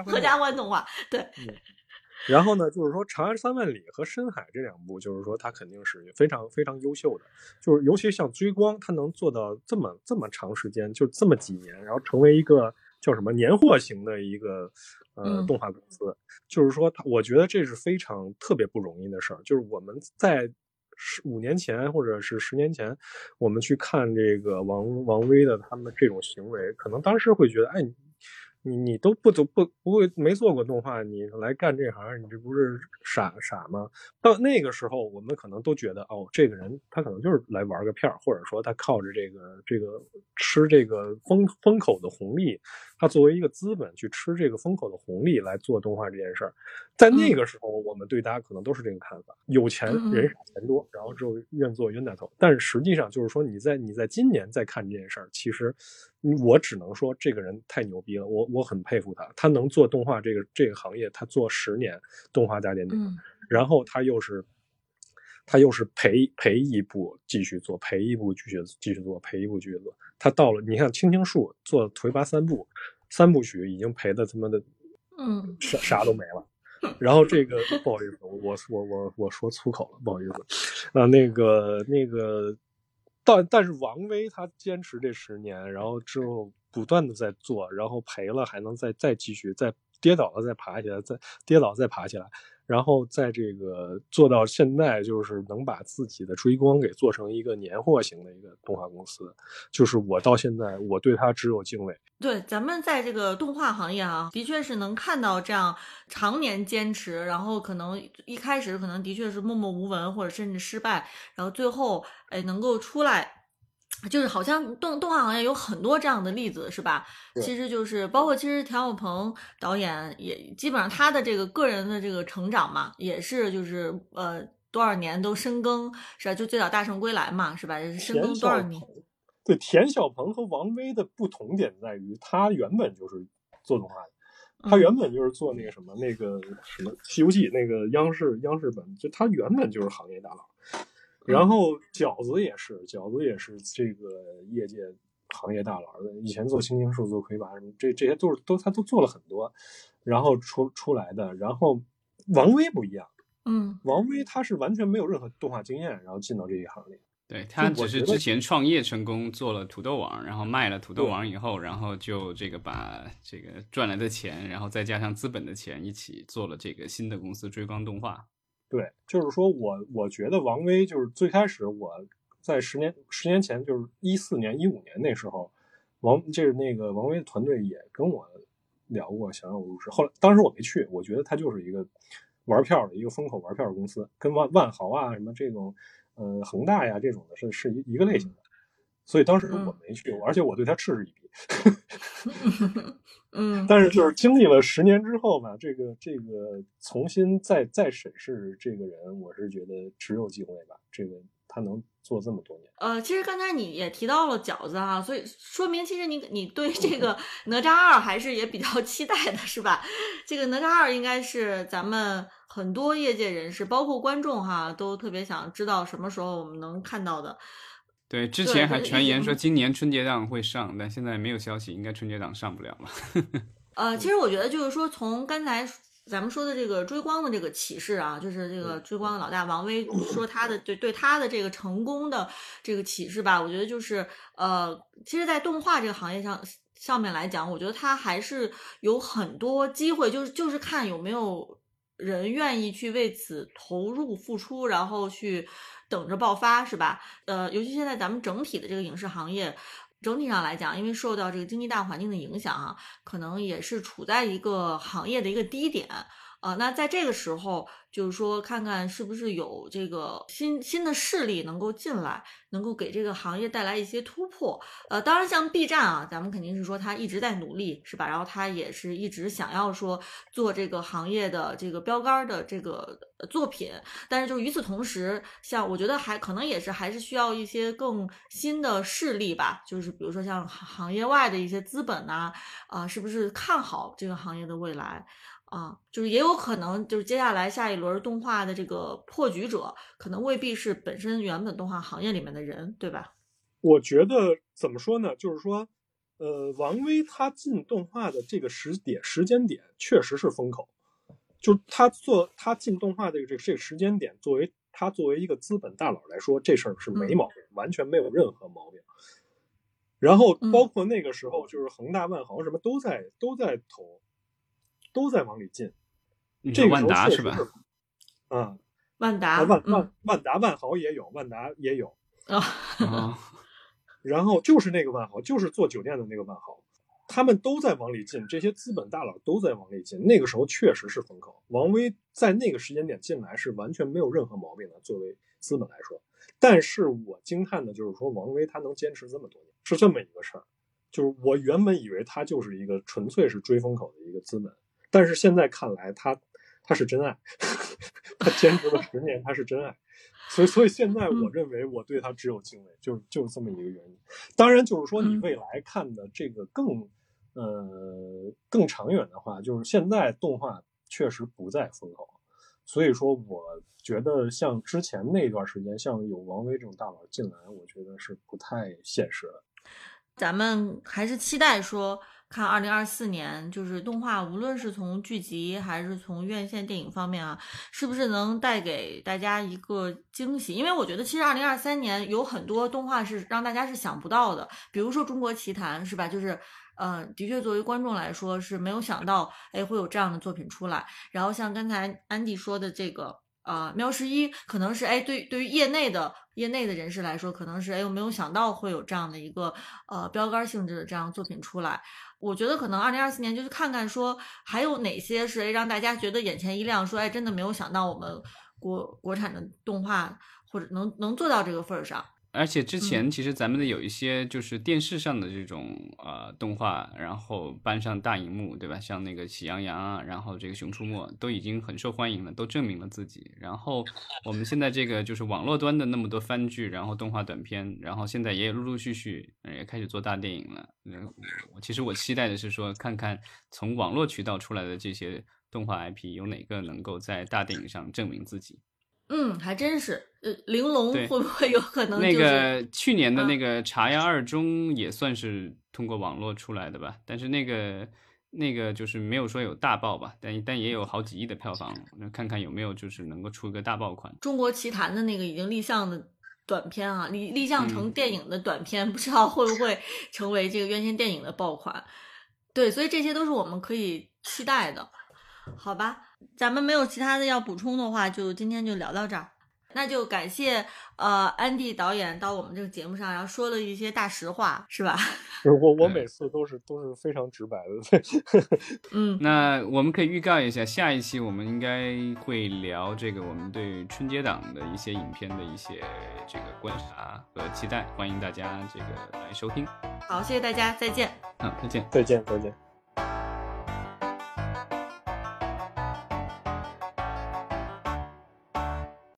合家欢动画，对。然后呢，就是说《长安三万里》和《深海》这两部，就是说它肯定是非常非常优秀的。就是尤其像追光，它能做到这么这么长时间，就这么几年，然后成为一个叫什么年货型的一个呃动画公司。就是说，它我觉得这是非常特别不容易的事儿。就是我们在十五年前或者是十年前，我们去看这个王王威的他们这种行为，可能当时会觉得，哎。你你都不走不不会没做过动画，你来干这行，你这不是傻傻吗？到那个时候，我们可能都觉得，哦，这个人他可能就是来玩个片儿，或者说他靠着这个这个吃这个风风口的红利，他作为一个资本去吃这个风口的红利来做动画这件事儿。在那个时候，我们对大家可能都是这个看法：有钱人傻钱多，然后之后愿做冤大头。但是实际上就是说，你在你在今年再看这件事儿，其实。我只能说这个人太牛逼了，我我很佩服他，他能做动画这个这个行业，他做十年动画大电影，然后他又是他又是赔赔一部继续做，赔一部继续继续做，赔一部继续做。他到了，你看《青青树》做《颓八三部》三部曲，已经赔的他妈的，嗯，啥啥都没了。然后这个不好意思，我我我我说粗口了，不好意思。啊，那个那个。但但是王威他坚持这十年，然后之后不断的在做，然后赔了还能再再继续，再跌倒了再爬起来，再跌倒再爬起来。然后在这个做到现在，就是能把自己的追光给做成一个年货型的一个动画公司，就是我到现在我对他只有敬畏。对，咱们在这个动画行业啊，的确是能看到这样常年坚持，然后可能一开始可能的确是默默无闻，或者甚至失败，然后最后哎能够出来。就是好像动动画行业有很多这样的例子，是吧？其实就是包括其实田晓鹏导演也基本上他的这个个人的这个成长嘛，也是就是呃多少年都深耕，是吧？就最早《大圣归来》嘛，是吧？深耕多少年？对，田小鹏和王威的不同点在于，他原本就是做动画的，他原本就是做那个什么那个什么《西游记》那个央视央视本，就他原本就是行业大佬。然后饺子也是，饺子也是这个业界行业大佬的，以前做青青树、做魁拔什么，这这些都是都他都做了很多，然后出出来的。然后王威不一样，嗯，王威他是完全没有任何动画经验，然后进到这一行里。对他只是之前创业成功，做了土豆网，然后卖了土豆网以后，然后就这个把这个赚来的钱，然后再加上资本的钱，一起做了这个新的公司追光动画。对，就是说我我觉得王威就是最开始我在十年十年前，就是一四年一五年那时候，王就是那个王威的团队也跟我聊过想让我入职，后来当时我没去，我觉得他就是一个玩票的一个风口玩票的公司，跟万万豪啊什么这种。呃，恒大呀，这种的是是一一个类型的，所以当时我没去，而且我对他嗤之以鼻。嗯，但是就是经历了十年之后吧，这个这个重新再再审视这个人，我是觉得只有机会吧。这个他能做这么多年。呃，其实刚才你也提到了饺子啊，所以说明其实你你对这个 哪吒二还是也比较期待的，是吧？这个哪吒二应该是咱们。很多业界人士，包括观众哈，都特别想知道什么时候我们能看到的。对，之前还传言说今年春节档会上，但现在没有消息，应该春节档上不了了。呃，其实我觉得就是说，从刚才咱们说的这个追光的这个启示啊，就是这个追光的老大王威说他的对对他的这个成功的这个启示吧，我觉得就是呃，其实，在动画这个行业上上面来讲，我觉得他还是有很多机会，就是就是看有没有。人愿意去为此投入付出，然后去等着爆发，是吧？呃，尤其现在咱们整体的这个影视行业，整体上来讲，因为受到这个经济大环境的影响啊，可能也是处在一个行业的一个低点。啊，那在这个时候，就是说，看看是不是有这个新新的势力能够进来，能够给这个行业带来一些突破。呃，当然，像 B 站啊，咱们肯定是说他一直在努力，是吧？然后他也是一直想要说做这个行业的这个标杆的这个作品。但是，就与此同时，像我觉得还可能也是还是需要一些更新的势力吧，就是比如说像行业外的一些资本呐，啊，是不是看好这个行业的未来？啊，就是也有可能，就是接下来下一轮动画的这个破局者，可能未必是本身原本动画行业里面的人，对吧？我觉得怎么说呢？就是说，呃，王威他进动画的这个时点时间点确实是风口，就是他做他进动画的这个这个时间点，作为他作为一个资本大佬来说，这事儿是没毛病，完全没有任何毛病。然后包括那个时候，就是恒大、万豪什么都在都在投。都在往里进，这个万达是吧？啊，万达、万万万达、万豪也有，万达也有啊。然后就是那个万豪，就是做酒店的那个万豪，他们都在往里进，这些资本大佬都在往里进。那个时候确实是风口，王威在那个时间点进来是完全没有任何毛病的，作为资本来说。但是我惊叹的就是说，王威他能坚持这么多年，是这么一个事儿。就是我原本以为他就是一个纯粹是追风口的一个资本。但是现在看来，他他是真爱，他坚持了十年，他是真爱，所以所以现在我认为我对他只有敬畏，就是就是这么一个原因。当然，就是说你未来看的这个更呃更长远的话，就是现在动画确实不在风口，所以说我觉得像之前那段时间，像有王威这种大佬进来，我觉得是不太现实的。咱们还是期待说。看二零二四年，就是动画，无论是从剧集还是从院线电影方面啊，是不是能带给大家一个惊喜？因为我觉得，其实二零二三年有很多动画是让大家是想不到的，比如说《中国奇谭》，是吧？就是，嗯，的确作为观众来说是没有想到，哎，会有这样的作品出来。然后像刚才安迪说的这个。啊，喵十一可能是哎，对对于业内的业内的人士来说，可能是哎，我没有想到会有这样的一个呃标杆性质的这样作品出来。我觉得可能二零二四年就是看看说还有哪些是让大家觉得眼前一亮，说哎，真的没有想到我们国国产的动画或者能能做到这个份儿上。而且之前其实咱们的有一些就是电视上的这种呃动画，然后搬上大荧幕，对吧？像那个《喜羊羊》啊，然后这个《熊出没》都已经很受欢迎了，都证明了自己。然后我们现在这个就是网络端的那么多番剧，然后动画短片，然后现在也陆陆续续也开始做大电影了。嗯，其实我期待的是说，看看从网络渠道出来的这些动画 IP 有哪个能够在大电影上证明自己。嗯，还真是。呃，玲珑会不会有可能？那个去年的那个《茶呀二中》也算是通过网络出来的吧？但是那个那个就是没有说有大爆吧，但但也有好几亿的票房。那看看有没有就是能够出一个大爆款。中国奇谭的那个已经立项的短片啊，立立项成电影的短片，不知道会不会成为这个院线电影的爆款？对，所以这些都是我们可以期待的。好吧，咱们没有其他的要补充的话，就今天就聊到这儿。那就感谢呃安迪导演到我们这个节目上，然后说了一些大实话，是吧？我我每次都是都是非常直白的。嗯，那我们可以预告一下，下一期我们应该会聊这个我们对春节档的一些影片的一些这个观察和期待，欢迎大家这个来收听。好，谢谢大家，再见。嗯，再见，再见，再见。